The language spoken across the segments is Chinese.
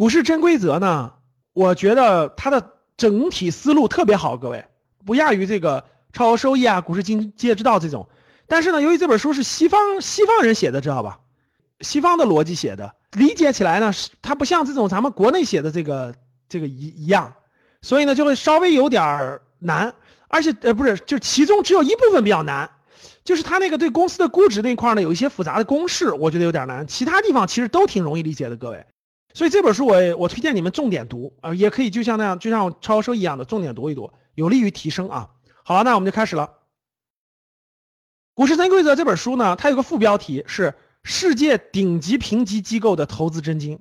股市真规则呢，我觉得它的整体思路特别好，各位不亚于这个超额收益啊、股市经济之道这种。但是呢，由于这本书是西方西方人写的，知道吧？西方的逻辑写的，理解起来呢，是它不像这种咱们国内写的这个这个一一样，所以呢就会稍微有点难。而且呃不是，就其中只有一部分比较难，就是它那个对公司的估值那块呢有一些复杂的公式，我觉得有点难。其他地方其实都挺容易理解的，各位。所以这本书我我推荐你们重点读啊，也可以就像那样，就像超收一样的重点读一读，有利于提升啊。好了，那我们就开始了。《股市三规则》这本书呢，它有个副标题是“世界顶级评级机构的投资真经”。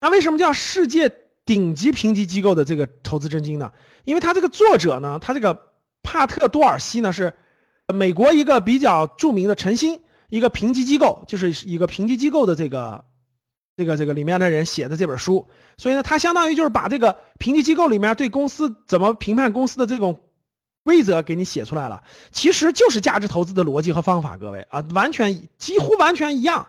那为什么叫世界顶级评级机构的这个投资真经呢？因为他这个作者呢，他这个帕特多尔西呢是美国一个比较著名的晨星一个评级机构，就是一个评级机构的这个这个这个里面的人写的这本书，所以呢，他相当于就是把这个评级机构里面对公司怎么评判公司的这种规则给你写出来了，其实就是价值投资的逻辑和方法，各位啊，完全几乎完全一样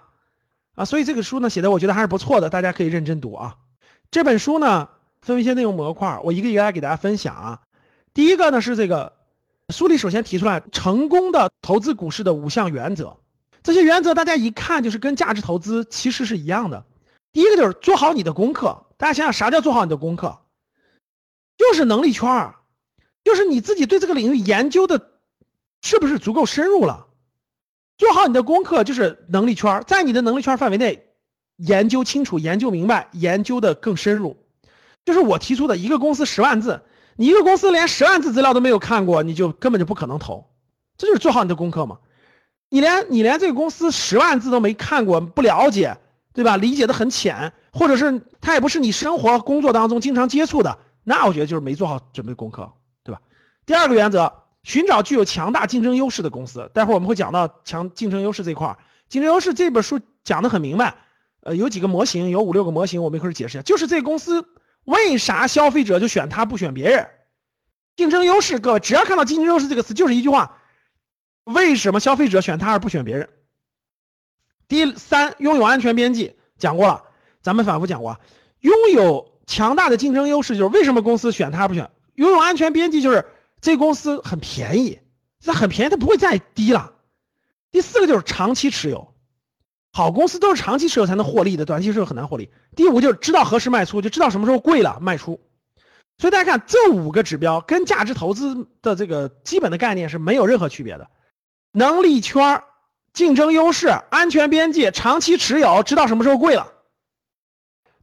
啊，所以这个书呢写的我觉得还是不错的，大家可以认真读啊。这本书呢。分为一些内容模块，我一个一个来给大家分享啊。第一个呢是这个书里首先提出来成功的投资股市的五项原则，这些原则大家一看就是跟价值投资其实是一样的。第一个就是做好你的功课，大家想想啥叫做好你的功课？就是能力圈儿，就是你自己对这个领域研究的是不是足够深入了？做好你的功课就是能力圈，在你的能力圈范围内研究清楚、研究明白、研究的更深入。就是我提出的一个公司十万字，你一个公司连十万字资料都没有看过，你就根本就不可能投，这就是做好你的功课嘛。你连你连这个公司十万字都没看过，不了解，对吧？理解的很浅，或者是他也不是你生活工作当中经常接触的，那我觉得就是没做好准备功课，对吧？第二个原则，寻找具有强大竞争优势的公司。待会儿我们会讲到强竞争优势这块儿，竞争优势这本书讲的很明白，呃，有几个模型，有五六个模型，我们一会儿解释一下，就是这公司。为啥消费者就选他不选别人？竞争优势，各位只要看到竞争优势这个词，就是一句话：为什么消费者选他而不选别人？第三，拥有安全边际，讲过了，咱们反复讲过，拥有强大的竞争优势就是为什么公司选他而不选？拥有安全边际就是这公司很便宜，那很便宜，它不会再低了。第四个就是长期持有。好公司都是长期持有才能获利的，短期持有很难获利。第五就是知道何时卖出，就知道什么时候贵了卖出。所以大家看这五个指标跟价值投资的这个基本的概念是没有任何区别的。能力圈儿、竞争优势、安全边际、长期持有、知道什么时候贵了，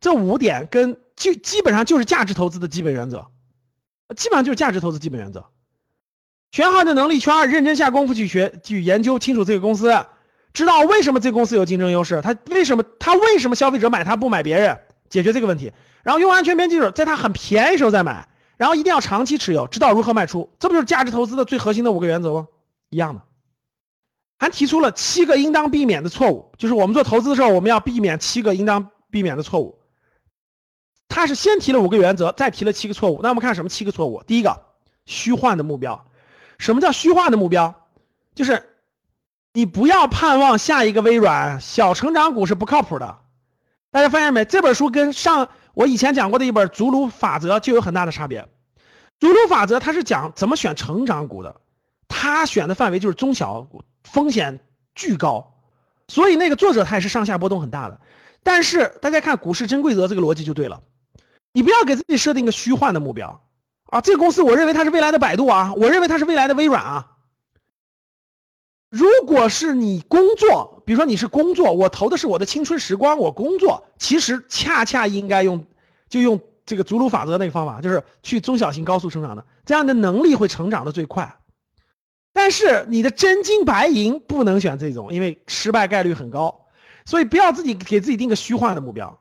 这五点跟就基本上就是价值投资的基本原则，基本上就是价值投资基本原则。选好的能力圈，认真下功夫去学去研究清楚这个公司。知道为什么这公司有竞争优势？他为什么他为什么消费者买他不买别人？解决这个问题，然后用安全边际，在它很便宜时候再买，然后一定要长期持有，知道如何卖出，这不就是价值投资的最核心的五个原则吗？一样的，还提出了七个应当避免的错误，就是我们做投资的时候，我们要避免七个应当避免的错误。他是先提了五个原则，再提了七个错误。那我们看什么七个错误？第一个，虚幻的目标。什么叫虚幻的目标？就是。你不要盼望下一个微软，小成长股是不靠谱的。大家发现没？这本书跟上我以前讲过的一本《祖鲁法则》就有很大的差别。祖鲁法则它是讲怎么选成长股的，他选的范围就是中小股，风险巨高，所以那个作者他也是上下波动很大的。但是大家看股市真规则这个逻辑就对了，你不要给自己设定一个虚幻的目标啊！这个公司我认为它是未来的百度啊，我认为它是未来的微软啊。如果是你工作，比如说你是工作，我投的是我的青春时光，我工作，其实恰恰应该用，就用这个祖鲁法则那个方法，就是去中小型高速成长的，这样的能力会成长的最快。但是你的真金白银不能选这种，因为失败概率很高，所以不要自己给自己定个虚幻的目标。